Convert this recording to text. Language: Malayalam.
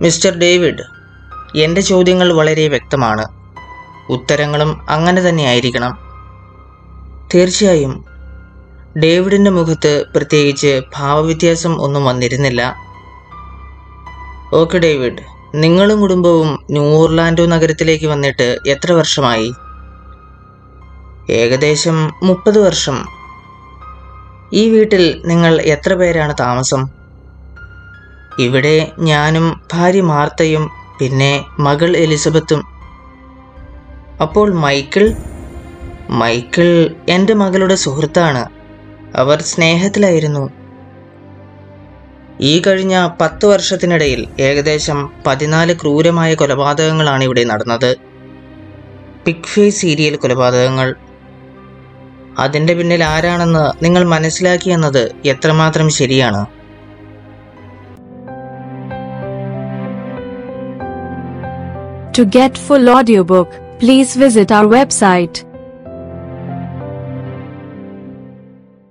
മിസ്റ്റർ ഡേവിഡ് എന്റെ ചോദ്യങ്ങൾ വളരെ വ്യക്തമാണ്. ഉത്തരങ്ങളും അങ്ങനെ തന്നെ ആയിരിക്കണം. തീർച്ചയായും ഡേവിഡിന്റെ മുഖത്ത് പ്രത്യേകിച്ച് ഭാവവ്യത്യാസം ഒന്നും വന്നിരുന്നില്ല. ഓക്കെ ഡേവിഡ് നിങ്ങളും കുടുംബവും ന്യൂ ഓർലാൻഡോ നഗരത്തിലേക്ക് വന്നിട്ട് എത്ര വർഷമായി? ഏകദേശം മുപ്പത് വർഷം. ഈ വീട്ടിൽ നിങ്ങൾ എത്ര പേരാണ് താമസം? ഇവിടെ ഞാനും ഭാര്യ മാർത്തയും പിന്നെ മകൾ എലിസബത്തും. അപ്പോൾ മൈക്കിൾ മൈക്കിൾ എന്റെ മകളുടെ സുഹൃത്താണ്. അവർ സ്നേഹത്തിലായിരുന്നു. ഈ കഴിഞ്ഞ പത്ത് വർഷത്തിനിടയിൽ ഏകദേശം പതിനാല് ക്രൂരമായ കൊലപാതകങ്ങളാണ് ഇവിടെ നടന്നത്. പിഗ് ഫേ സീരിയൽ കൊലപാതകങ്ങൾ. അതിന്റെ പിന്നിൽ ആരാണെന്ന് നിങ്ങൾ മനസ്സിലാക്കി എന്നത് എത്രമാത്രം ശരിയാണ്? To get full audiobook, please visit our website